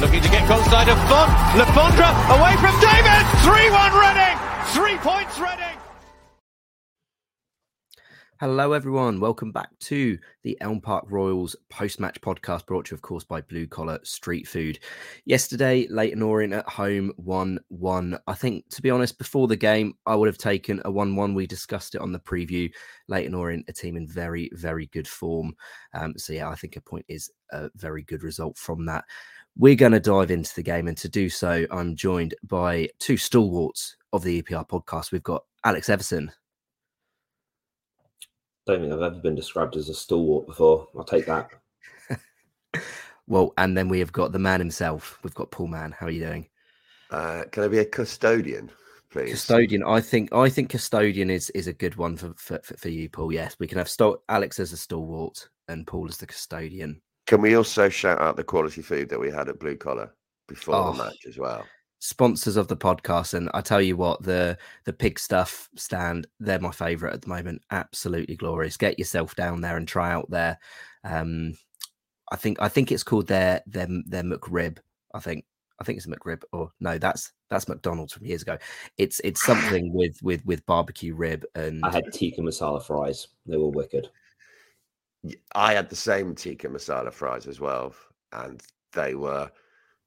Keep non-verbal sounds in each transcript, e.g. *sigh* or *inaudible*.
looking to get side of Font. Lafondra away from David. 3-1 Reading. Three points Reading. Hello, everyone. Welcome back to the Elm Park Royals post match podcast brought to you, of course, by Blue Collar Street Food. Yesterday, Leyton Orient at home 1 1. I think, to be honest, before the game, I would have taken a 1 1. We discussed it on the preview. Leyton Orient, a team in very, very good form. Um, so, yeah, I think a point is a very good result from that. We're going to dive into the game. And to do so, I'm joined by two stalwarts of the EPR podcast. We've got Alex Everson don't think I've ever been described as a stalwart before. I'll take that. *laughs* well, and then we have got the man himself. We've got Paul Mann. How are you doing? Uh, can I be a custodian, please? Custodian. I think. I think custodian is is a good one for for, for you, Paul. Yes, we can have St- Alex as a stalwart and Paul as the custodian. Can we also shout out the quality food that we had at Blue Collar before oh. the match as well? sponsors of the podcast and i tell you what the the pig stuff stand they're my favorite at the moment. Absolutely glorious. Get yourself down there and try out their um i think i think it's called their their their mcrib i think i think it's a mcrib or no that's that's mcdonald's from years ago. It's it's something *sighs* with with with barbecue rib and i had tikka masala fries. They were wicked i had the same tikka masala fries as well and they were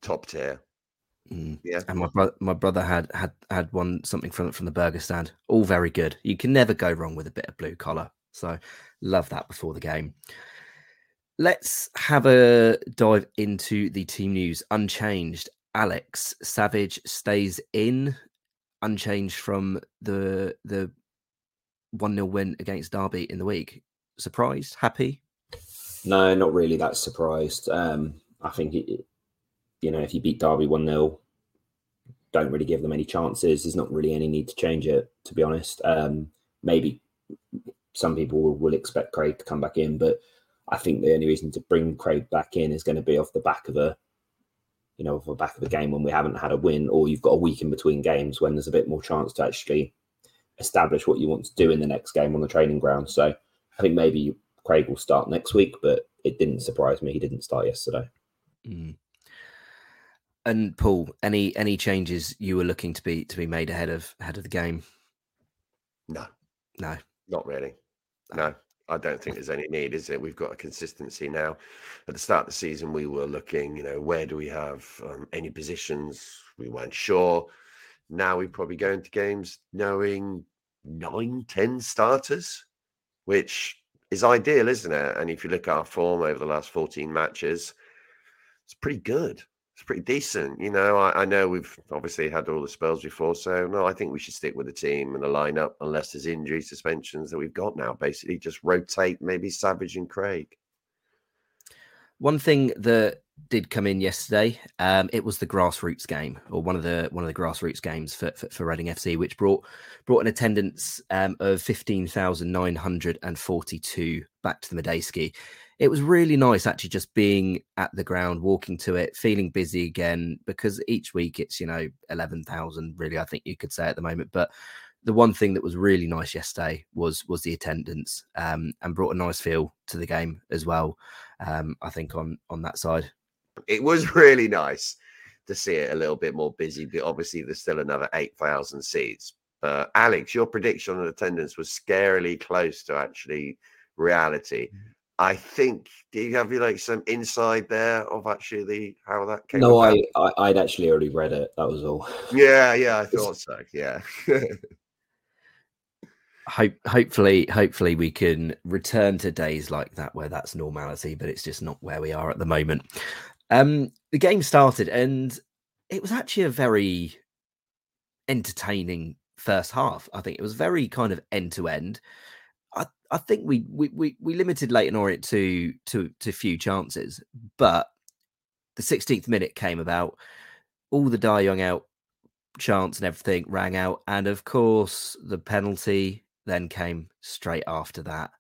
top tier Mm. Yeah, and my brother, my brother had had had one something from from the burger stand. All very good. You can never go wrong with a bit of blue collar. So love that before the game. Let's have a dive into the team news. Unchanged. Alex Savage stays in, unchanged from the the one 0 win against Derby in the week. Surprised? Happy? No, not really that surprised. Um, I think it, you know, if you beat Derby 1 0, don't really give them any chances. There's not really any need to change it, to be honest. Um, maybe some people will, will, expect Craig to come back in, but I think the only reason to bring Craig back in is going to be off the back of a, you know, off the back of a game when we haven't had a win, or you've got a week in between games when there's a bit more chance to actually establish what you want to do in the next game on the training ground. So I think maybe Craig will start next week, but it didn't surprise me he didn't start yesterday. Mm. And Paul, any any changes you were looking to be to be made ahead of ahead of the game? No, no, not really. No, I don't think there's any need, is it? We've got a consistency now. At the start of the season, we were looking, you know, where do we have um, any positions? We weren't sure. Now we probably go into games knowing nine, ten starters, which is ideal, isn't it? And if you look at our form over the last 14 matches, it's pretty good it's pretty decent. You know, I, I, know we've obviously had all the spells before, so no, I think we should stick with the team and the lineup unless there's injury suspensions that we've got now. Basically, just rotate maybe Savage and Craig. One thing that did come in yesterday, um, it was the grassroots game, or one of the one of the grassroots games for for, for Reading FC, which brought brought an attendance um, of fifteen thousand nine hundred and forty two back to the Madejski. it was really nice actually just being at the ground, walking to it, feeling busy again. Because each week it's you know eleven thousand, really. I think you could say at the moment, but the one thing that was really nice yesterday was was the attendance um, and brought a nice feel to the game as well. Um, I think on on that side, it was *laughs* really nice to see it a little bit more busy. But obviously, there's still another eight thousand seats. Uh, Alex, your prediction on attendance was scarily close to actually reality. Mm. I think. Do you have you like some inside there of actually the how that came? No, I, I would actually already read it. That was all. Yeah, yeah, I *laughs* thought so. Yeah. *laughs* Hope, hopefully, hopefully we can return to days like that where that's normality, but it's just not where we are at the moment. Um, the game started, and it was actually a very entertaining first half. I think it was very kind of end to end. I, I think we, we we we limited Leyton Orient to to to few chances, but the 16th minute came about, all the Dai Yongge out chance and everything rang out, and of course the penalty then came straight after that.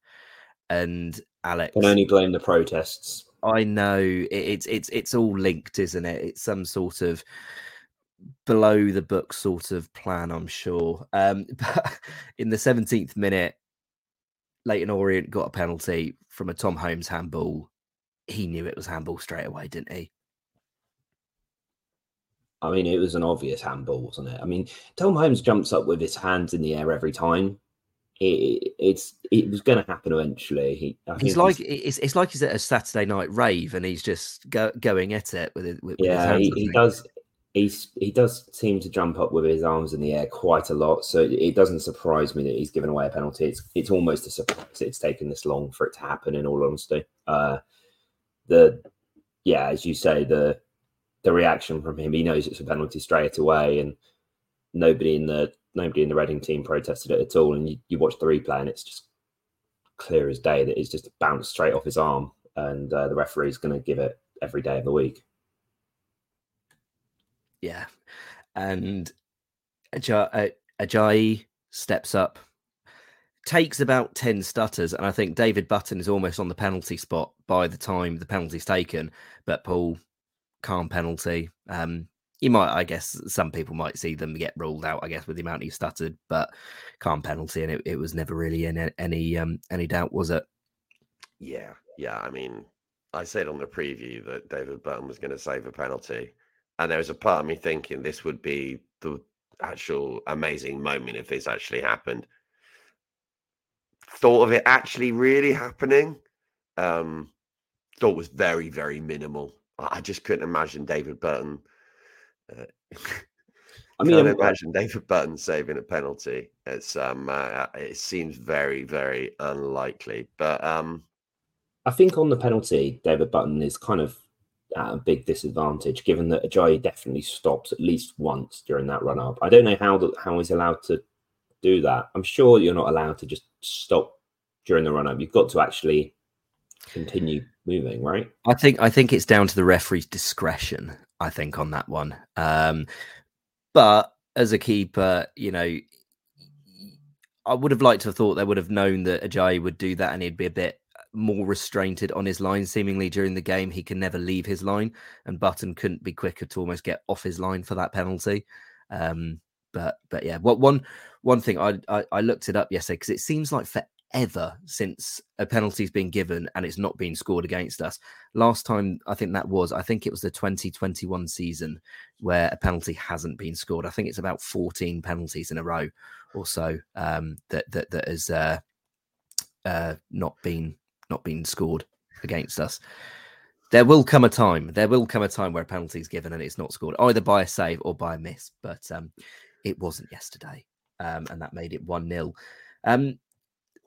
And Alex can only blame the protests. I know it, it's it's it's all linked, isn't it? It's some sort of below the book sort of plan, I'm sure. Um, *laughs* but in the 17th minute, Leyton Orient got a penalty from a Tom Holmes handball. He knew it was handball straight away, didn't he? I mean, it was an obvious handball, wasn't it? I mean, Tom Holmes jumps up with his hands in the air every time. It, it's it was going to happen eventually. He, he's like he's, it's it's like he's at a Saturday night rave and he's just go, going at it with, it, with yeah. he, he does he's he does seem to jump up with his arms in the air quite a lot. So it doesn't surprise me that he's given away a penalty. It's it's almost a surprise it's taken this long for it to happen. In all honesty, uh, the yeah, as you say, the the reaction from him, he knows it's a penalty straight away, and nobody in the nobody in the Reading team protested it at all. And you, you watch the replay, and it's just clear as day that it's just bounced straight off his arm, and uh, the referee's going to give it every day of the week. Yeah. And Ajayi, Ajayi steps up, takes about 10 stutters. And I think David Button is almost on the penalty spot by the time the penalty's taken. But Paul, calm penalty. Um, you might, I guess, some people might see them get ruled out. I guess with the amount he stuttered, but calm penalty, and it, it was never really in any um any doubt, was it? Yeah, yeah. I mean, I said on the preview that David Button was going to save a penalty, and there was a part of me thinking this would be the actual amazing moment if this actually happened. Thought of it actually really happening. Um, thought was very, very minimal. I just couldn't imagine David Button. Uh, *laughs* I *laughs* mean, can't imagine David Button saving a penalty. It's um, uh, it seems very, very unlikely. But um, I think on the penalty, David Button is kind of at a big disadvantage, given that Ajayi definitely stops at least once during that run up. I don't know how the, how he's allowed to do that. I'm sure you're not allowed to just stop during the run up. You've got to actually continue moving, right? I think I think it's down to the referee's discretion. I think on that one, um, but as a keeper, you know, I would have liked to have thought they would have known that Ajayi would do that, and he'd be a bit more restrained on his line seemingly during the game. He can never leave his line, and Button couldn't be quicker to almost get off his line for that penalty. Um, but but yeah, what one one thing I, I, I looked it up yesterday because it seems like forever since a penalty's been given and it's not been scored against us. Last time I think that was I think it was the 2021 season where a penalty hasn't been scored. I think it's about 14 penalties in a row or so um, that that that has uh, uh, not been not been scored against us. There will come a time. There will come a time where a penalty is given and it's not scored either by a save or by a miss. But um, it wasn't yesterday, um, and that made it one 0 um,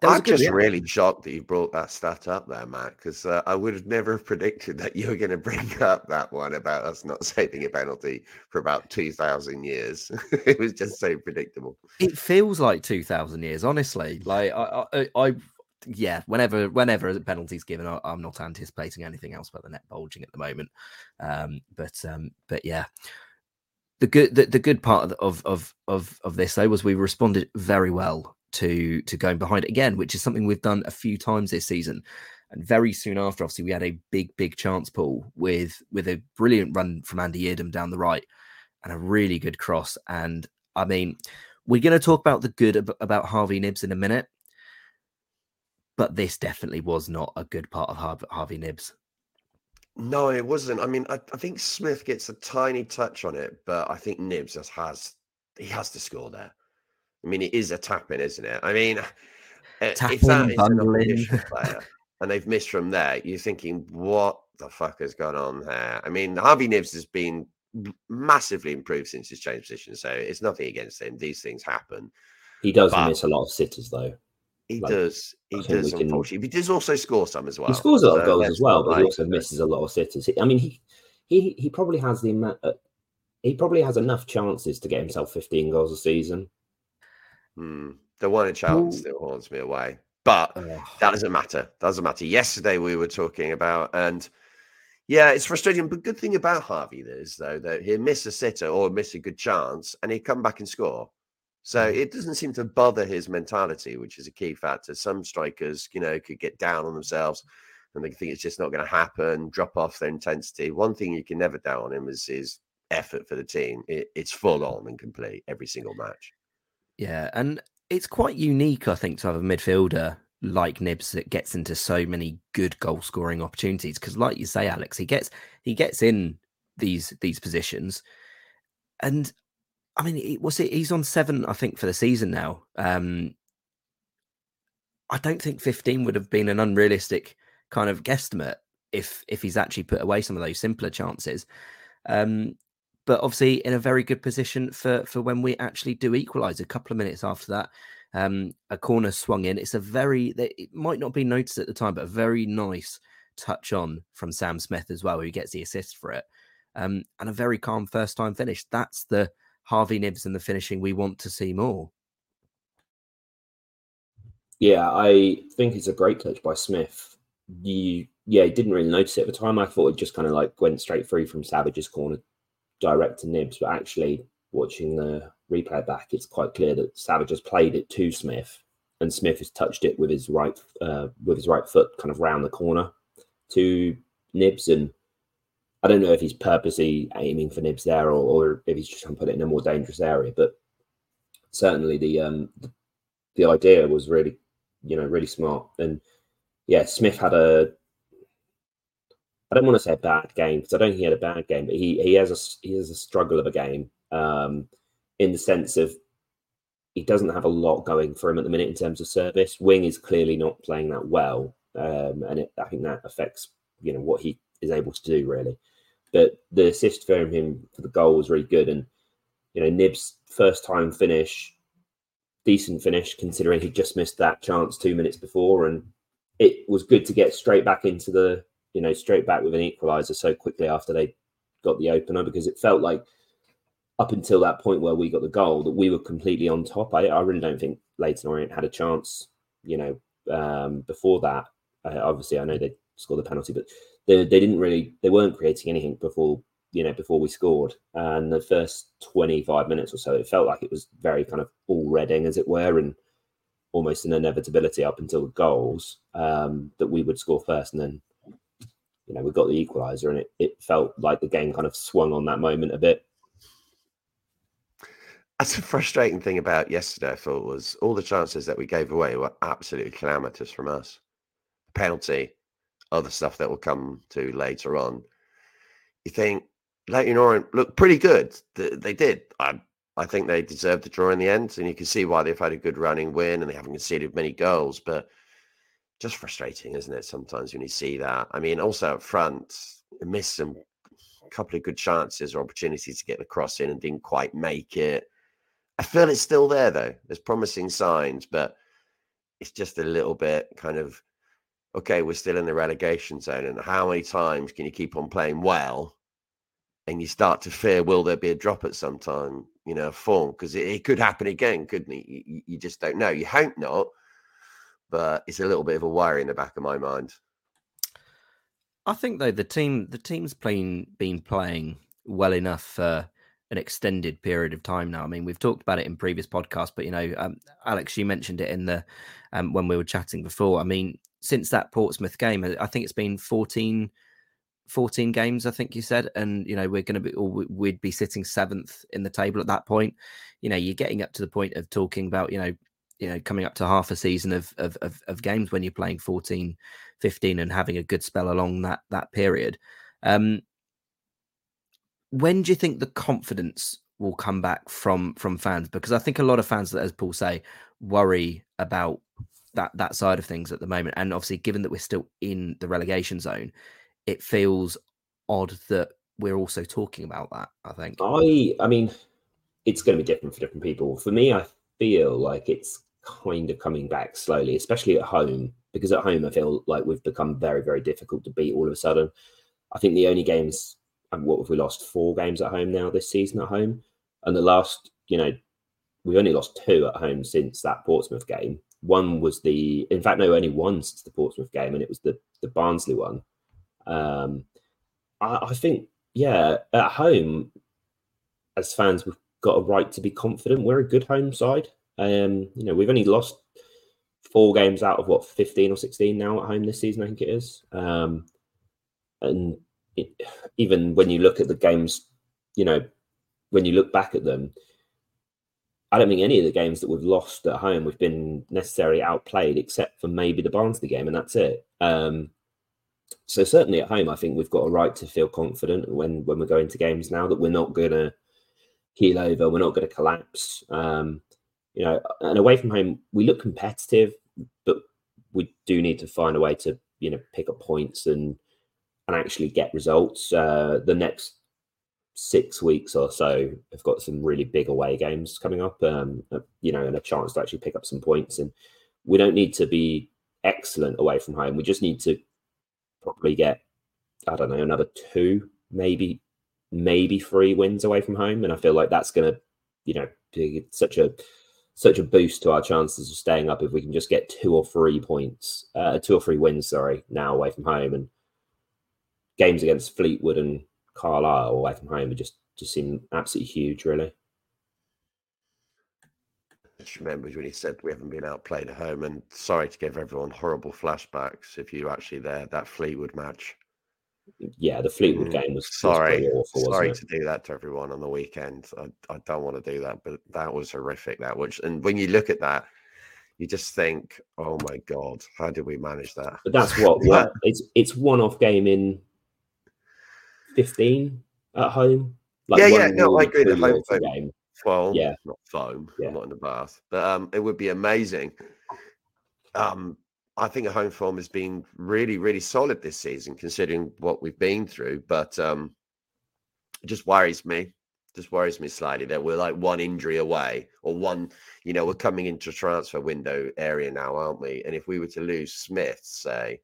I'm just really shocked that you brought that stat up there, Matt, because uh, I would have never predicted that you were going to bring *laughs* up that one about us not saving a penalty for about 2,000 years. *laughs* it was just so predictable. It feels like 2,000 years, honestly. Like, I, I, I yeah, whenever whenever a penalty's given, I, am not anticipating anything else but the net bulging at the moment. Um, but um, but yeah, the good the, the good part of of of of this though was we responded very well to to going behind again, which is something we've done a few times this season. And very soon after, obviously, we had a big big chance pool with with a brilliant run from Andy Yiadom down the right and a really good cross. And I mean, we're going to talk about the good about Harvey Knibbs in a minute but this definitely was not a good part of Harvey, Harvey Knibbs. No, it wasn't. I mean, I, I, think Smith gets a tiny touch on it, but I think Knibbs just has he has to score there. I mean, it is a tap in, isn't it? I mean, Tapping, *sighs* if that is an *laughs* player and they've missed from there, you're thinking, what the fuck has gone on there? I mean, Harvey Knibbs has been massively improved since his change position, so it's nothing against him. These things happen. He does but, miss a lot of sitters, though. He like, does. He does, can... unfortunately. He does also score some as well. He scores a lot so of goals as well, but he also misses a lot of sitters. I mean, he he he probably has the amount. Uh, he probably has enough chances to get himself 15 goals a season. Hmm. The one in Charlton still haunts me away, but that doesn't matter. Doesn't matter. Yesterday we were talking about, and yeah, it's frustrating. But good thing about Harvey is though that he'll miss a sitter or miss a good chance, and he'd come back and score. So mm. it doesn't seem to bother his mentality, which is a key factor. Some strikers, you know, could get down on themselves and they think it's just not going to happen, drop off their intensity. One thing you can never doubt on him is his effort for the team. It, it's full on and complete every single match. Yeah, and it's quite unique, I think, to have a midfielder like Knibbs that gets into so many good goal scoring opportunities. Because, like you say, Alex, he gets he gets in these these positions and I mean, was it? He's on seven, I think, for the season now. Um, I don't think 15 would have been an unrealistic kind of guesstimate if if he's actually put away some of those simpler chances. Um, but obviously in a very good position for for when we actually do equalise. A couple of minutes after that, um, a corner swung in. It's a very it might not be noticed at the time, but a very nice touch on from Sam Smith as well, who gets the assist for it, um, and a very calm first time finish. That's the Harvey Knibbs and the finishing we want to see more. Yeah, I think it's a great touch by Smith. You, yeah, didn't really notice it at the time. I thought it just kind of like went straight through from Savage's corner direct to Knibbs, but actually watching the replay back, it's quite clear that Savage has played it to Smith, and Smith has touched it with his right uh, with his right foot, kind of round the corner to Knibbs, and I don't know if he's purposely aiming for Knibbs there or, or if he's just trying to put it in a more dangerous area, but certainly the um the, the idea was really you know really smart. And yeah Smith had a I don't want to say a bad game because I don't think he had a bad game, but he he has a he has a struggle of a game um, in the sense of he doesn't have a lot going for him at the minute in terms of service. Wing is clearly not playing that well, um, and it, I think that affects you know what he is able to do really. But the assist for him for the goal was really good, and you know Knibbs' first time finish, decent finish considering he just missed that chance two minutes before, and it was good to get straight back into the you know, straight back with an equaliser so quickly after they got the opener because it felt like up until that point where we got the goal that we were completely on top. I, I really don't think Leyton Orient had a chance, you know, um, before that. Uh, obviously, I know they scored the penalty, but they, they didn't really, they weren't creating anything before, you know, before we scored. And the first 25 minutes or so, it felt like it was very kind of all Reading, as it were, and almost an inevitability up until the goals um, that we would score first. And then you know, we got the equaliser, and it, it felt like the game kind of swung on that moment a bit. That's a frustrating thing about yesterday. I thought was all the chances that we gave away were absolutely calamitous from us. Penalty, other stuff that will come to later on. You think Leyton Orient looked pretty good. They did. I I think they deserved the draw in the end, and you can see why they've had a good running win and they haven't conceded many goals. But just frustrating, isn't it? Sometimes when you see that. I mean, also up front, missed some couple of good chances or opportunities to get the cross in and didn't quite make it. I feel it's still there though. There's promising signs, but it's just a little bit kind of okay, we're still in the relegation zone. And how many times can you keep on playing well? And you start to fear, will there be a drop at some time, you know, form? Because it, it, could happen again, couldn't it? You, you just don't know. You hope not but it's a little bit of a worry in the back of my mind. I think though the team the team's playing been playing well enough for an extended period of time now. I mean, we've talked about it in previous podcasts, but you know, um, Alex, you mentioned it in the um, when we were chatting before. I mean, since that Portsmouth game, I think it's been 14, 14 games. I think you said, and you know, we're going to be, or we'd be sitting seventh in the table at that point. You know, you're getting up to the point of talking about, you know, you know coming up to half a season of, of of, of, games when you're playing 14 15 and having a good spell along that that period. Um when do you think the confidence will come back from from fans? Because i think a lot of fans as paul say worry about that that side of things at the moment. And obviously given that we're still in the relegation zone it feels odd that we're also talking about that i think. I i mean it's going to be different for different people. For me i feel like it's kind of coming back slowly, especially at home, because at home I feel like we've become very, very difficult to beat all of a sudden. I think the only games, what have we lost? Four games at home now this season at home. And the last, you know, we only lost two at home since that Portsmouth game. One was the, in fact, no, only one since the Portsmouth game, and it was the the Barnsley one. Um, I, I think, yeah, at home, as fans, we've got a right to be confident. We're a good home side. Um, you know, we've only lost four games out of what 15 or 16 now at home this season, I think it is. Um, and it, even when you look at the games, you know, when you look back at them, I don't think any of the games that we've lost at home we've been necessarily outplayed, except for maybe the Barnsley game, and that's it. Um, so certainly at home, I think we've got a right to feel confident when when we're going to games now that we're not gonna keel over. We're not going to collapse. Um, you know, and away from home, we look competitive, but we do need to find a way to you know pick up points and and actually get results. Uh, the next six weeks or so have got some really big away games coming up. Um, uh, you know, and a chance to actually pick up some points. And we don't need to be excellent away from home. We just need to probably get I don't know another two, maybe maybe three wins away from home, and I feel like that's going to you know be such a such a boost to our chances of staying up if we can just get two or three points, uh, two or three wins, sorry, now away from home, and games against Fleetwood and Carlisle away from home would just just seem absolutely huge, really. Just remember when he said we haven't been outplayed at home, and sorry to give everyone horrible flashbacks if you're actually there that Fleetwood match yeah, the Fleetwood mm, game was sorry, was awful, sorry to do that to everyone on the weekend. I, I don't want to do that, but that was horrific. That which, and when you look at that, you just think, oh my god, how did we manage that? But that's what *laughs* what it's it's one off game in fifteen at home. Like yeah, yeah, no, I agree. The home foam game. Foam, yeah, not foam, yeah. not in the bath, but um, it would be amazing. Um, I think home form has been really, really solid this season, considering what we've been through. But um, it just worries me. Just worries me slightly that we're like one injury away, or one. You know, we're coming into transfer window area now, aren't we? And if we were to lose Smith, say,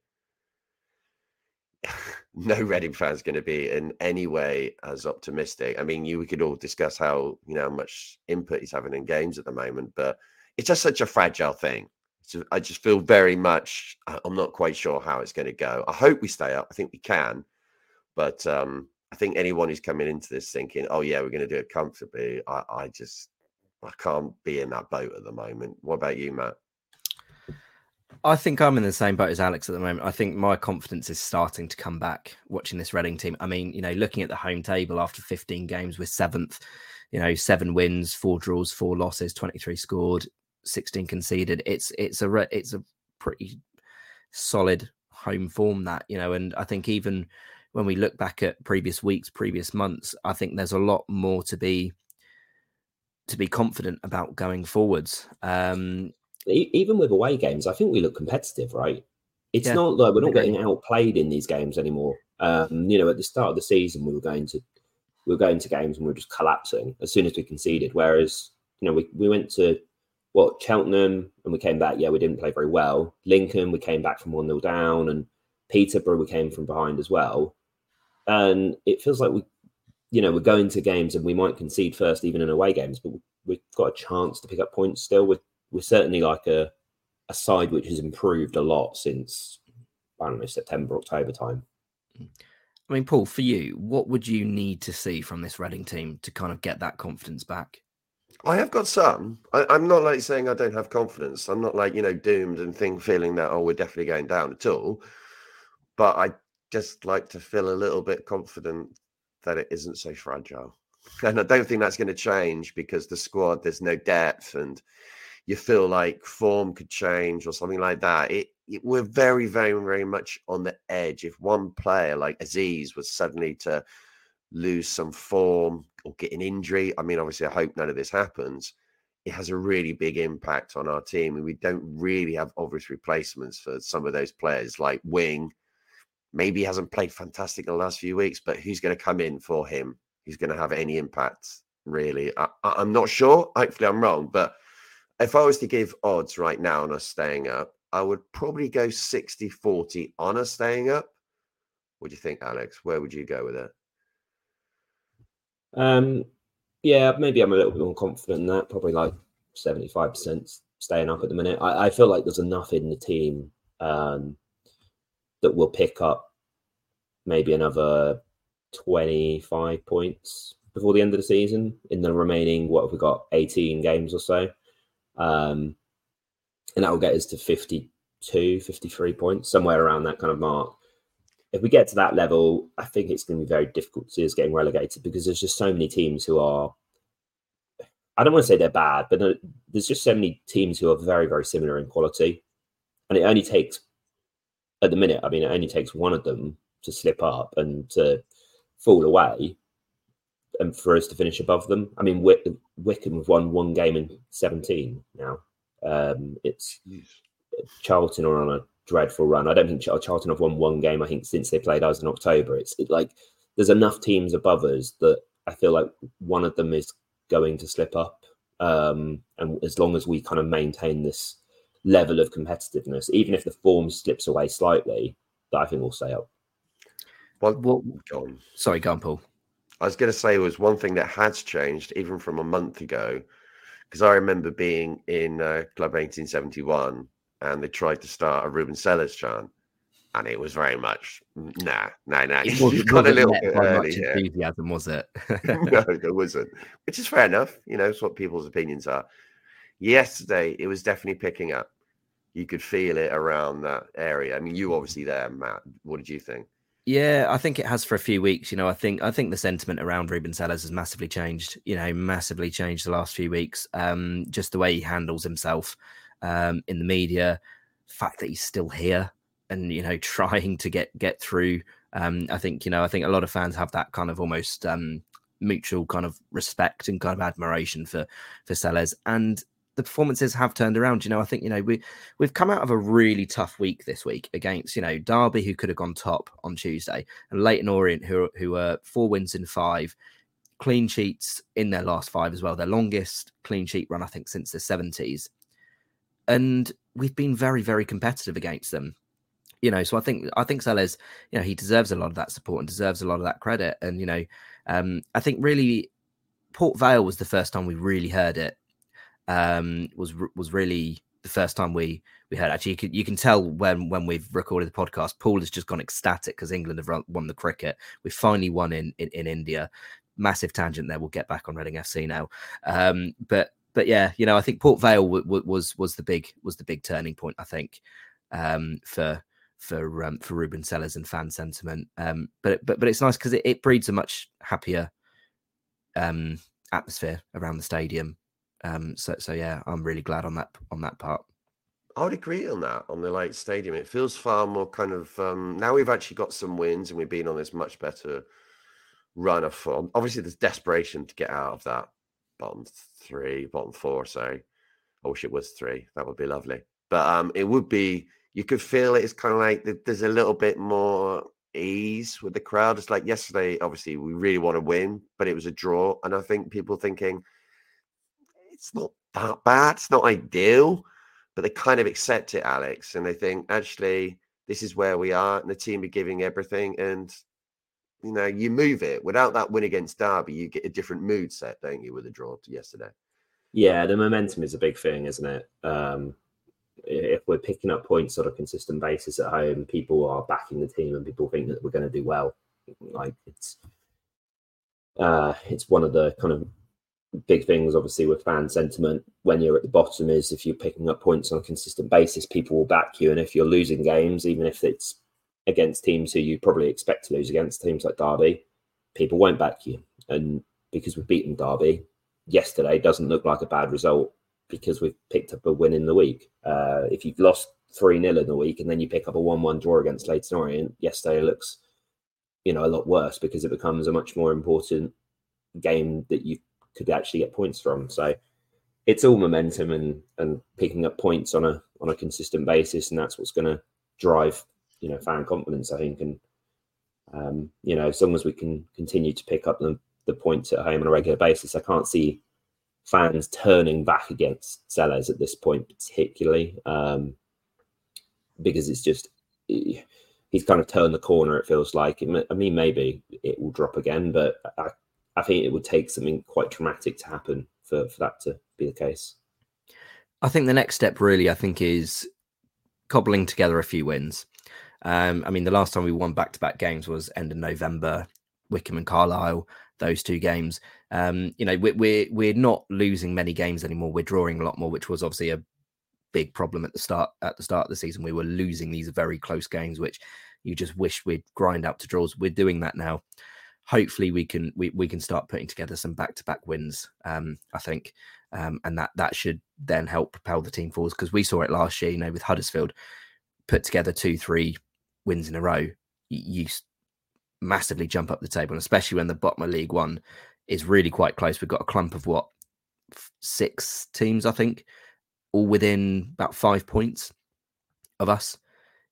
*laughs* no Reading fan's going to be in any way as optimistic. I mean, you we could all discuss how you know how much input he's having in games at the moment, but it's just such a fragile thing. So I just feel very much. I'm not quite sure how it's going to go. I hope we stay up. I think we can, but um, I think anyone who's coming into this thinking, "Oh yeah, we're going to do it comfortably," I, I just I can't be in that boat at the moment. What about you, Matt? I think I'm in the same boat as Alex at the moment. I think my confidence is starting to come back watching this Reading team. I mean, you know, looking at the home table after 15 games, with seventh, you know, seven wins, four draws, four losses, 23 scored. 16 conceded. It's it's a it's a pretty solid home form that you know, and I think even when we look back at previous weeks, previous months, I think there's a lot more to be to be confident about going forwards. Um, even with away games, I think we look competitive, right? It's yeah, not like we're not getting outplayed in these games anymore. Um, you know, at the start of the season, we were going to we were going to games and we were just collapsing as soon as we conceded. Whereas, you know, we, we went to what Cheltenham and we came back. Yeah, we didn't play very well. Lincoln, we came back from one 0 down, and Peterborough, we came from behind as well. And it feels like we, you know, we're going to games and we might concede first, even in away games, but we've got a chance to pick up points still. We're we're certainly like a a side which has improved a lot since I don't know September October time. I mean, Paul, for you, what would you need to see from this Reading team to kind of get that confidence back? I have got some. I, am not like saying I don't have confidence. I'm not like you know doomed and thing feeling that oh we're definitely going down at all. But I just like to feel a little bit confident that it isn't so fragile. *laughs* And I don't think that's going to change because the squad there's no depth and you feel like form could change or something like that. It, it we're very very very much on the edge. If one player like Aziz was suddenly to lose some form or get an injury. I mean, obviously, I hope none of this happens. It has a really big impact on our team, and we don't really have obvious replacements for some of those players, like Wing. Maybe he hasn't played fantastic in the last few weeks, but who's going to come in for him? Who's going to have any impact? Really, I, I'm not sure. Hopefully, I'm wrong, but if I was to give odds right now on us staying up, I would probably go 60 40 on us staying up. What do you think, Alex? Where would you go with it? Um, yeah, maybe I'm a little bit more confident in that. Probably like 75% staying up at the minute. I, I feel like there's enough in the team um, that will pick up maybe another 25 points before the end of the season in the remaining, what have we got, 18 games or so. Um, and that will get us to 52, 53 points, somewhere around that kind of mark if we get to that level, I think it's going to be very difficult to see us getting relegated because there's just so many teams who are. I don't want to say they're bad, but there's just so many teams who are very, very similar in quality, and it only takes, at the minute, I mean, it only takes one of them to slip up and to fall away, and for us to finish above them. I mean, Wick, Wycombe have won one game in 17 now. Um, it's Charlton are on a dreadful run. I don't think Charlton have won one game. I think since they played us in October. It's it, like there's enough teams above us that I feel like one of them is going to slip up. Um, and as long as we kind of maintain this level of competitiveness, even if the form slips away slightly, that I think we'll stay up. Well, well go on. sorry, go on, Paul. I was going to say was one thing that has changed even from a month ago, because I remember being in uh, Club 1871 and they tried to start a Ruben Sellés chant, and it was very much nah, nah, nah. *laughs* You got a little bit early. Much enthusiasm, was it? *laughs* no, there wasn't, which is fair enough. You know, it's what people's opinions are. Yesterday, it was definitely picking up. You could feel it around that area. I mean, you obviously there, Matt. What did you think? Yeah, I think it has for a few weeks. You know, I think I think the sentiment around Ruben Sellés has massively changed. You know, massively changed the last few weeks. Um, just the way he handles himself um, in the media, the fact that he's still here and you know *laughs* trying to get get through. Um, I think you know I think a lot of fans have that kind of almost um, mutual kind of respect and kind of admiration for for Sellés and the performances have turned around. You know, I think you know we we've come out of a really tough week this week against you know Derby, who could have gone top on Tuesday, and Leyton Orient, who who are four wins in five, clean sheets in their last five as well, their longest clean sheet run I think since the seventies, and we've been very very competitive against them. You know, so I think I think Sellés, you know, he deserves a lot of that support and deserves a lot of that credit. And you know, um, I think really Port Vale was the first time we really heard it um, was was really the first time we we heard. Actually, you can you can tell when when we've recorded the podcast, Paul has just gone ecstatic because England have run, won the cricket. We finally won in, in in India. Massive tangent there. We'll get back on Reading FC now. Um, but but yeah, you know, I think Port Vale w- w- was was the big was the big turning point. I think um, for for um, for Ruben Sellés and fan sentiment. Um, but but but it's nice because it, it breeds a much happier um, atmosphere around the stadium. Um, so so yeah, I'm really glad on that on that part. I would agree on that on the late stadium. It feels far more kind of um, now we've actually got some wins and we've been on this much better run of form. Obviously, there's desperation to get out of that bottom three, bottom four. So I wish it was three. That would be lovely. But um, it would be. You could feel it. It's kind of like there's a little bit more ease with the crowd. It's like yesterday. Obviously, we really want to win, but it was a draw, and I think people thinking it's not that bad. It's not ideal, but they kind of accept it, Alex, and they think actually this is where we are, and the team are giving everything, and you know you move it. Without that win against Derby, you get a different mood set, don't you, with the draw to yesterday? Yeah, the momentum is a big thing, isn't it? Um, if we're picking up points on a consistent basis at home, people are backing the team, and people think that we're going to do well. Like it's, uh, it's one of the kind of big things obviously with fan sentiment when you're at the bottom is if you're picking up points on a consistent basis people will back you and if you're losing games even if it's against teams who you probably expect to lose against teams like derby. People won't back you. And because we've beaten derby yesterday doesn't look like a bad result because we've picked up a win in the week. Uh, if you've lost 3-0 in the week and then you pick up a 1-1 draw against Leyton Orient yesterday looks you know a lot worse because it becomes a much more important game that you could actually get points from. So it's all momentum and and picking up points on a on a consistent basis, and that's what's going to drive you know fan confidence. I think, and um, you know, as long as we can continue to pick up the, the points at home on a regular basis, I can't see fans turning back against Sellés at this point, particularly um, because it's just he's kind of turned the corner. It feels like. I mean, maybe it will drop again, but I I think it would take something quite traumatic to happen for, for that to be the case. I think the next step really, I think, is cobbling together a few wins. Um, I mean, the last time we won back to back games was end of November, Wycombe and Carlisle, those two games. Um, you know, we're, we're, we're not losing many games anymore. We're drawing a lot more, which was obviously a big problem at the start at the start of the season. We were losing these very close games, which you just wish we'd grind out to draws. We're doing that now hopefully we can we, we can start putting together some back to back wins. Um, I think, um, and that that should then help propel the team forwards because we saw it last year. You know, with Huddersfield, put together two three wins in a row, you, massively jump up the table, and especially when the bottom of League One is really quite close. We've got a clump of what six teams, I think, all within about five points of us.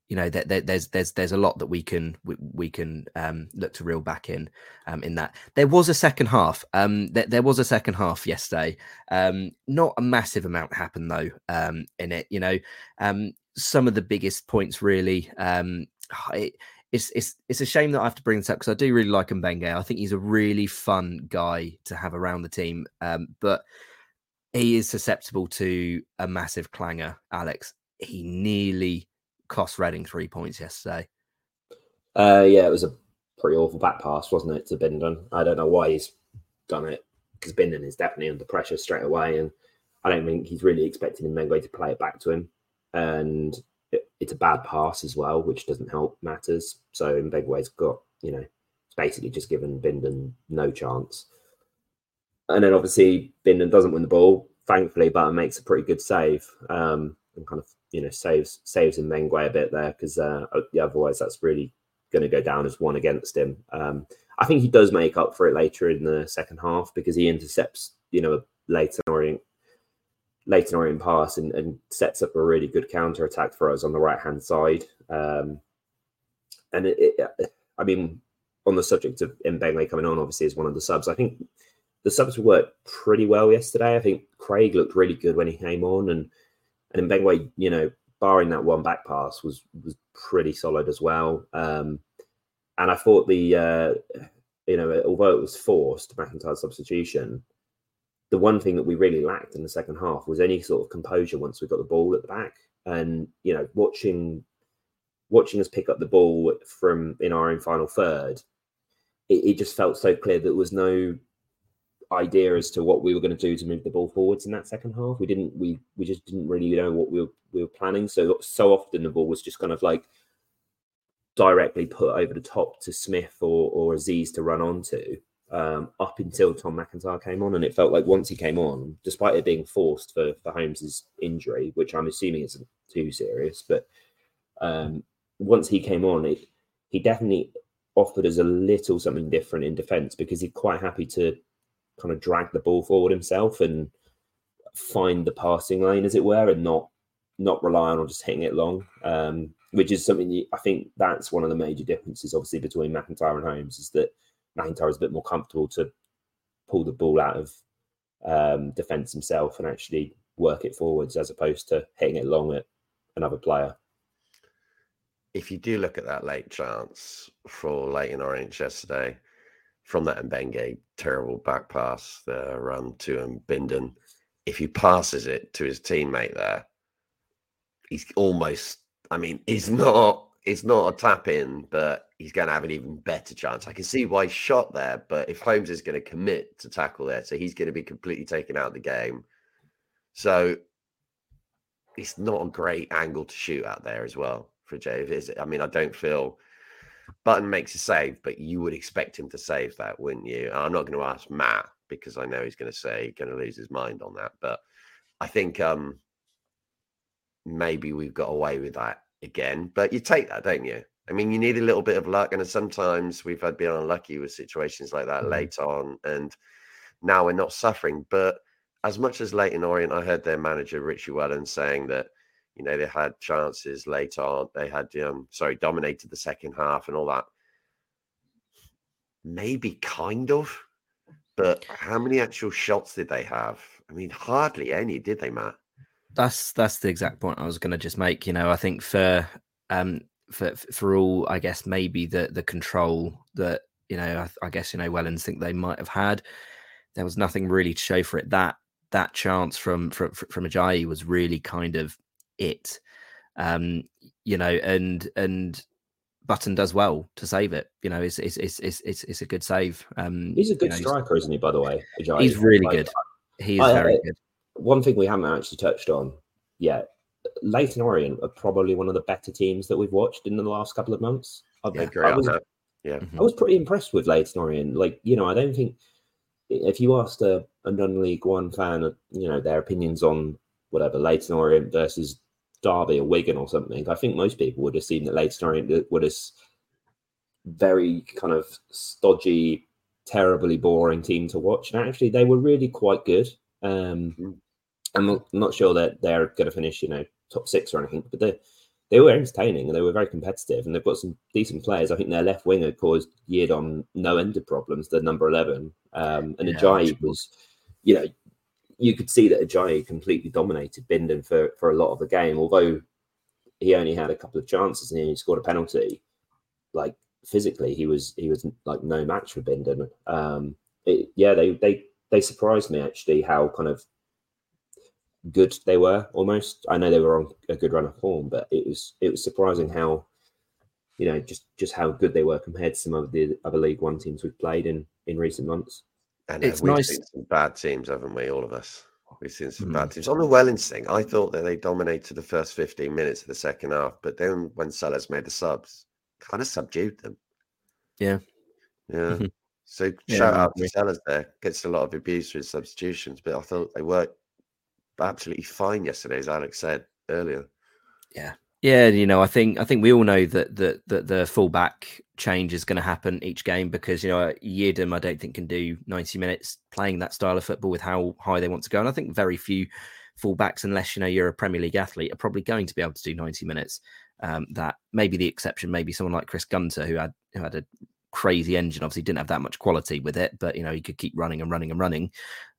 You know, there, there, there's there's there's a lot that we can we, we can um, look to reel back in um, in that. There was a second half. Um, there, there was a second half yesterday. Um, not a massive amount happened though um, in it. You know, um, some of the biggest points really. Um, *sighs* it, it's it's it's a shame that I have to bring this up because I do really like Mbengue. I think he's a really fun guy to have around the team. Um, but he is susceptible to a massive clanger, Alex. He nearly cost Reading three points yesterday. Uh, yeah, it was a pretty awful back pass, wasn't it, to Bindon? I don't know why he's done it because Bindon is definitely under pressure straight away, and I don't think he's really expecting Mbengue to play it back to him. And it, it's a bad pass as well, which doesn't help matters. So Mbengue's got, you know, basically just given Bindon no chance. And then obviously Bindon doesn't win the ball, thankfully, but makes a pretty good save um, and kind of you know saves saves Mbengue a bit there because uh, otherwise that's really going to go down as one against him. Um, I think he does make up for it later in the second half because he intercepts you know a Leyton Orient Leyton Orient pass and, and, sets up a really good counter attack for us on the right hand side. Um, and it, it, I mean, on the subject of Mbengue coming on, obviously as one of the subs, I think the subs worked pretty well yesterday. I think Craig looked really good when he came on, and and Mbengue, you know, barring that one back pass, was was pretty solid as well. Um, and I thought the uh, you know, although it was forced McIntyre substitution, the one thing that we really lacked in the second half was any sort of composure once we got the ball at the back. And you know, watching watching us pick up the ball from in our own final third, it, it just felt so clear that there was no idea as to what we were going to do to move the ball forwards in that second half. We didn't. We we just didn't really know what we were we were planning. So so often the ball was just kind of like directly put over the top to Smith or or Aziz to run onto. Um, up until Tom McIntyre came on, and it felt like once he came on, despite it being forced for for Holmes's injury, which I'm assuming isn't too serious, but um, once he came on, it he definitely offered us a little something different in defence because he's quite happy to kind of drag the ball forward himself and find the passing lane, as it were, and not not rely on just hitting it long. Um, which is something you, I think that's one of the major differences, obviously, between McIntyre and Holmes, is that McIntyre is a bit more comfortable to pull the ball out of um, defence himself and actually work it forwards, as opposed to hitting it long at another player. If you do look at that late chance for Leyton Orient yesterday, from that Mbengue terrible back pass, the run to Bindon, if he passes it to his teammate there, he's almost. I mean, he's *laughs* not. It's not a tap in, but he's going to have an even better chance. I can see why he's shot there, but if Holmes is going to commit to tackle there, so he's going to be completely taken out of the game. So it's not a great angle to shoot out there as well for Jay. I mean, I don't feel Button makes a save, but you would expect him to save that, wouldn't you? And I'm not going to ask Matt because I know he's going to say going to lose his mind on that. But I think um maybe we've got away with that again. But you take that, don't you? I mean, you need a little bit of luck, and sometimes we've had been unlucky with situations like that mm-hmm. late on, and now we're not suffering. But as much as Leyton Orient, I heard their manager Richie Wellens saying that you know, they had chances late on. They had, um, sorry, dominated the second half and all that. Maybe kind of, but *laughs* how many actual shots did they have? I mean, hardly any, did they, Matt? That's that's the exact point I was going to just make. You know, I think for um for for all, I guess maybe the the control that you know, I, I guess you know, Wellens think they might have had. There was nothing really to show for it. That that chance from from from Ajayi was really kind of it. Um, you know, and and Button does well to save it. You know, it's it's it's it's it's, it's a good save. Um, he's a good you know, striker, isn't he? By the way, Ajayi? he's really like, good. He's very good. One thing we haven't actually touched on yet: Leyton Orient are probably one of the better teams that we've watched in the last couple of months. I, yeah, I, was, yeah. Mm-hmm. I was pretty impressed with Leyton Orient. Like, you know, I don't think if you asked a, a non-league one fan, you know, their opinions on whatever Leyton Orient versus Derby or Wigan or something, I think most people would assume that Leyton Orient would have very kind of stodgy, terribly boring team to watch. And actually, they were really quite good. Um, I'm not sure that they're going to finish, you know, top six or anything, but they they were entertaining and they were very competitive. And they've got some decent players. I think their left winger caused Yiadom no end of problems. The number eleven, um, and yeah, Ajayi was, you know, you could see that Ajayi completely dominated Bindon for for a lot of the game. Although he only had a couple of chances and he scored a penalty, like physically he was he was like no match for Bindon. Um, it, yeah, they they they surprised me actually how kind of good they were almost. I know they were on a good run of form, but it was it was surprising how you know just just how good they were compared to some of the other League One teams we've played in in recent months. And it's we've nice. seen some bad teams, haven't we? All of us. We've seen some mm. bad teams. On the Wellens thing, I thought that they dominated the first 15 minutes of the second half, but then when Sellés made the subs, kind of subdued them. Yeah. Yeah. *laughs* so yeah, shout out to Sellés there. Gets a lot of abuse for his substitutions, but I thought they worked absolutely fine yesterday, as Alex said earlier. Yeah. Yeah, you know, I think I think we all know that that that the fullback change is going to happen each game because you know Yiadom I don't think can do ninety minutes playing that style of football with how high they want to go, and I think very few fullbacks, unless you know you're a Premier League athlete, are probably going to be able to do ninety minutes. Um, that maybe the exception, maybe someone like Chris Gunter who had who had a crazy engine, obviously didn't have that much quality with it, but you know he could keep running and running and running.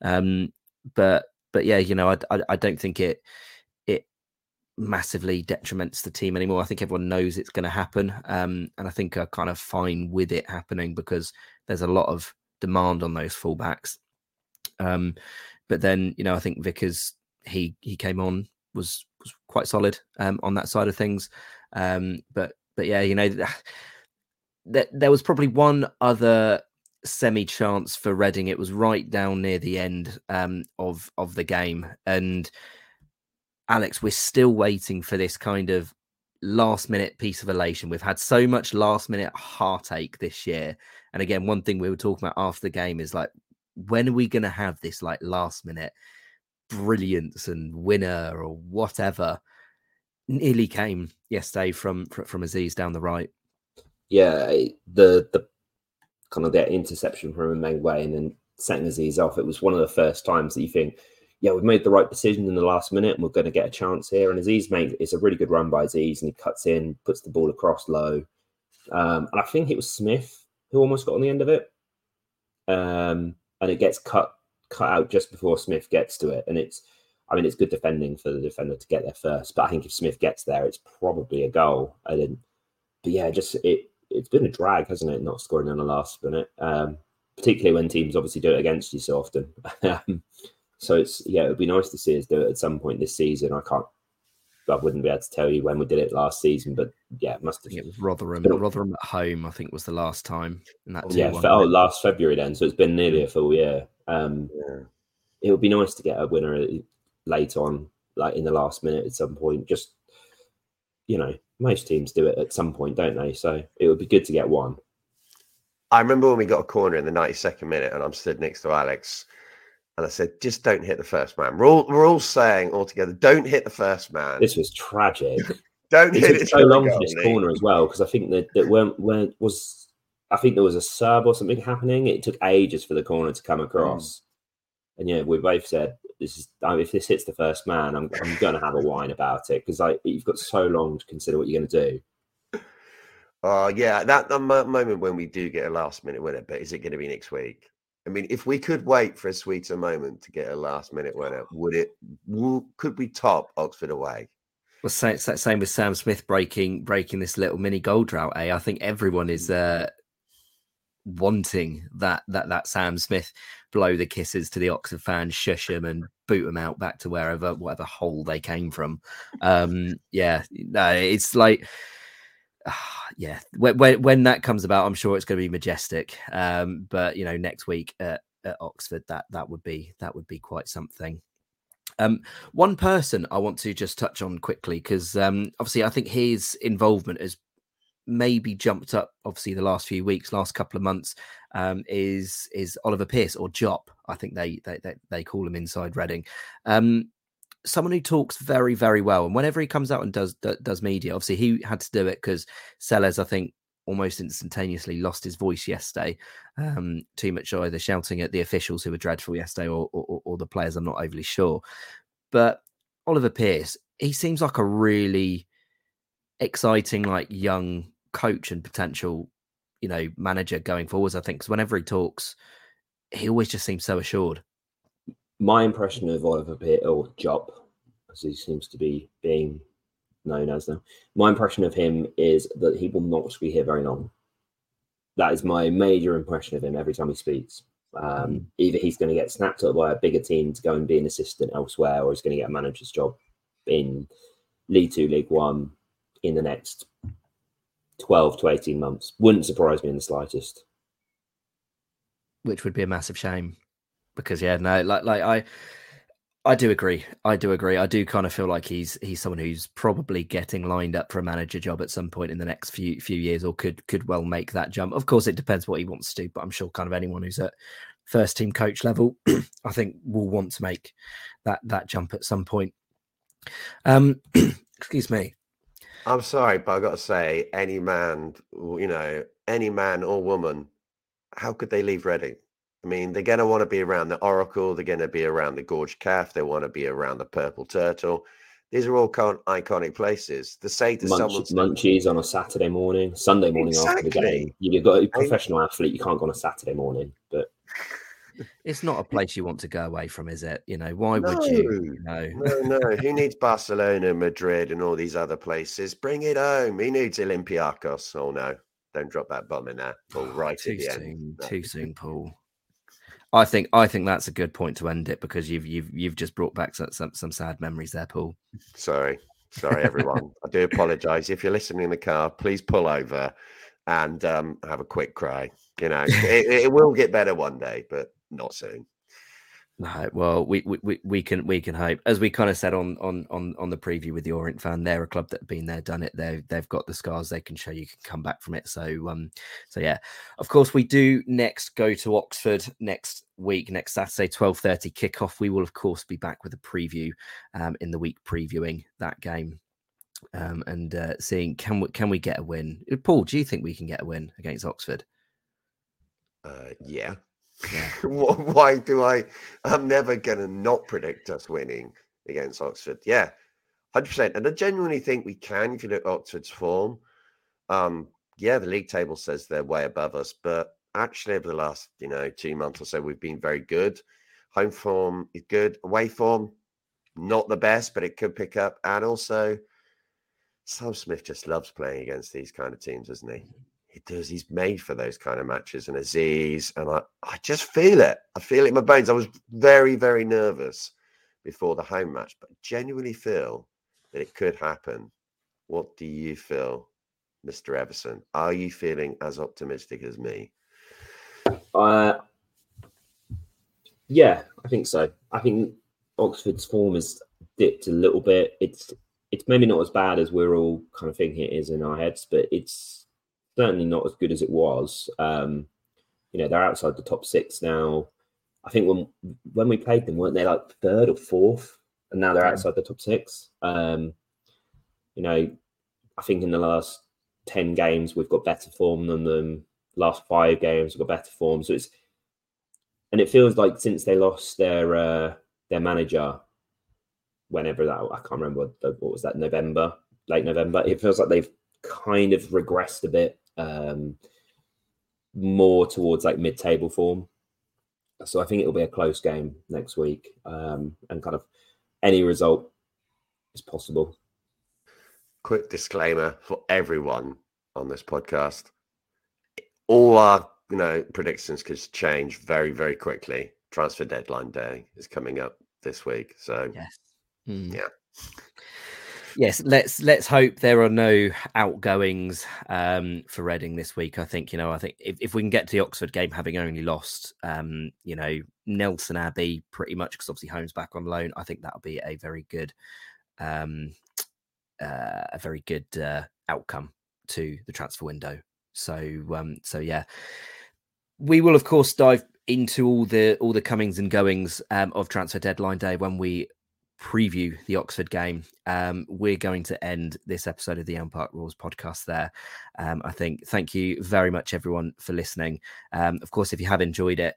Um, but but yeah, you know, I, I, I don't think it it massively detriments the team anymore. I think everyone knows it's going to happen, um, and I think are kind of fine with it happening because there's a lot of demand on those fullbacks. Um, but then you know, I think Vickers he he came on was was quite solid um, on that side of things. Um, but but yeah, you know, *sighs* there, there was probably one other semi chance for Reading. It was right down near the end um, of of the game, and Alex, we're still waiting for this kind of last minute piece of elation. We've had so much last minute heartache this year, and again, one thing we were talking about after the game is like, when are we going to have this like last minute brilliance and winner or whatever? Nearly came yesterday from from Azeez down the right. Yeah, the the kind of that interception from Mbengue and then setting Azeez off. It was one of the first times that you think, yeah, we've made the right decision in the last minute and we're going to get a chance here. And Azeez made it's a really good run by Azeez and he cuts in, puts the ball across low. Um, and I think it was Smith who almost got on the end of it. Um, and it gets cut cut out just before Smith gets to it. And it's I mean, it's good defending for the defender to get there first. But I think if Smith gets there, it's probably a goal. I didn't but yeah, just it it's been a drag, hasn't it? Not scoring in the last minute, um, particularly when teams obviously do it against you so often. *laughs* Um, so it's yeah, it would be nice to see us do it at some point this season. I can't, I wouldn't be able to tell you when we did it last season, but yeah, it must have. It was Rotherham. Been, Rotherham at home, I think, was the last time. In that yeah, oh, last February then. So it's been nearly a full year. Um, yeah. It would be nice to get a winner late on, like in the last minute at some point. Just you know, most teams do it at some point, don't they? So it would be good to get one. I remember when we got a corner in the 92nd minute and I'm stood next to Alex and I said, just don't hit the first man. We're all, we're all saying all together, don't hit the first man. This was tragic. *laughs* don't it hit it. so long for this corner as well because I think that, that when, when was, I think there was a sub or something happening. It took ages for the corner to come across. Mm. And yeah, we both said this is if this hits the first man, I'm, I'm going to have a whine about it because like you've got so long to consider what you're going to do. Oh uh, yeah, that, that moment when we do get a last minute winner, but is it going to be next week? I mean, if we could wait for a sweeter moment to get a last minute winner, would it? Could we top Oxford away? Well, same, same with Sam Smith breaking breaking this little mini goal drought. Eh? I think everyone is uh, wanting that that that Sam Smith blow the kisses to the Oxford fans, shush them, and boot them out back to wherever whatever hole they came from. Um, yeah, no, it's like. *sighs* Yeah, when, when, when that comes about, I'm sure it's going to be majestic. Um, but you know, next week at, at Oxford, that that would be that would be quite something. Um, one person I want to just touch on quickly because um, obviously I think his involvement has maybe jumped up obviously the last few weeks last couple of months um, is is oliver Pierce or jop i think they they they, they call him inside reading um, someone who talks very very well and whenever he comes out and does does media obviously he had to do it because Sellés i think almost instantaneously lost his voice yesterday. Um, too much either shouting at the officials who were dreadful yesterday or, or, or the players. I'm not overly sure. But Oliver Pierce, he seems like a really exciting, like young coach and potential, you know, manager going forwards. I think because whenever he talks, he always just seems so assured. My impression of Oliver Pierce or Jop, as he seems to be being known as now, my impression of him is that he will not be here very long. That is my major impression of him every time he speaks. Um, either he's going to get snapped up by a bigger team to go and be an assistant elsewhere, or he's going to get a manager's job in League Two, League One in the next 12 to 18 months. Wouldn't surprise me in the slightest. Which would be a massive shame because, yeah, no, like, like I. I do agree. I do agree. I do kind of feel like he's he's someone who's probably getting lined up for a manager job at some point in the next few few years, or could could well make that jump. Of course, it depends what he wants to do, but I'm sure kind of anyone who's at first team coach level, *clears throat* I think will want to make that that jump at some point. Um, *clears throat* excuse me. I'm sorry, but I got to say, any man, you know, any man or woman, how could they leave Reading? I mean, they're going to want to be around the Oracle. They're going to be around the Gorge Calf. They want to be around the Purple Turtle. These are all iconic places. To say to Munch, someone, munchies on a Saturday morning, Sunday morning exactly. after the game. You've got a professional athlete. You can't go on a Saturday morning, but it's not a place you want to go away from, is it? You know, why no, would you? No, no, no. Who needs Barcelona, Madrid, and all these other places? Bring it home. He needs Olympiacos. Oh no, don't drop that bomb in there. Paul, right too at the soon, end. Too soon, Paul. I think I think that's a good point to end it because you've you've you've just brought back some some, some sad memories there, Paul. Sorry, sorry, everyone. I do apologise. If you're listening in the car, please pull over and um, have a quick cry. You know, it, it will get better one day, but not soon. No, well, we, we we can we can hope, as we kind of said on on on on the preview with the Orient fan, they're a club that have been there, done it. They they've got the scars they can show you can come back from it. So um, so yeah, of course we do next go to Oxford next week, next Saturday, twelve thirty kickoff. We will of course be back with a preview um in the week previewing that game. Um, and uh, seeing can we can we get a win? Paul, do you think we can get a win against Oxford? Uh, yeah, yeah. *laughs* Why do I? I'm never going to not predict us winning against Oxford. Yeah, hundred percent. And I genuinely think we can. If you look at Oxford's form, um, yeah, the league table says they're way above us, but actually over the last you know two months or so, we've been very good. Home form is good. Away form, not the best, but it could pick up. And also, Sam Smith just loves playing against these kind of teams, doesn't he? He does. He's made for those kind of matches. And Azeez. and I, I just feel it. I feel it in my bones. I was very, very nervous before the home match, but genuinely feel that it could happen. What do you feel, Mr. Everson? Are you feeling as optimistic as me? Uh, yeah, I think so. I think Oxford's form has dipped a little bit. It's it's maybe not as bad as we're all kind of thinking it is in our heads, but it's certainly not as good as it was. Um, you know, they're outside the top six now. I think when when we played them, weren't they like third or fourth? And now they're outside the top six. Um, you know, I think in the last ten games we've got better form than them. Last five games we've got better form. So it's and it feels like since they lost their uh, their manager, whenever that I can't remember what, what was that November, late November. It feels like they've kind of regressed a bit um, more towards like mid-table form. So I think it'll be a close game next week, um, and kind of any result is possible. Quick disclaimer for everyone on this podcast: all our you know predictions could change very very quickly. Transfer deadline day is coming up this week, so yes. Mm. yeah yes, let's let's hope there are no outgoings um, for Reading this week. I think you know, I think if, if we can get to the Oxford game having only lost, um, you know, Nelson Abbey pretty much because obviously Holmes back on loan. I think that'll be a very good, um, uh, a very good uh, outcome to the transfer window. So, um, so yeah, we will of course dive into all the all the comings and goings um, of transfer deadline day when we preview the Oxford game. Um, we're going to end this episode of the Elm Park Rules podcast there. Um, I think. Thank you very much, everyone, for listening. Um, of course, if you have enjoyed it,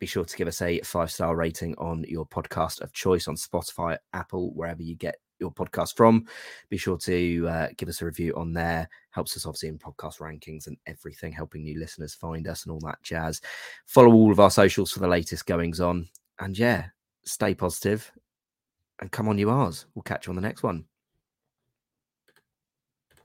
be sure to give us a five star rating on your podcast of choice on Spotify, Apple, wherever you get your podcast from. Be sure to uh, give us a review on there. Helps us obviously in podcast rankings and everything, helping new listeners find us and all that jazz. Follow all of our socials for the latest goings on. And yeah, stay positive and come on, you ours. We'll catch you on the next one.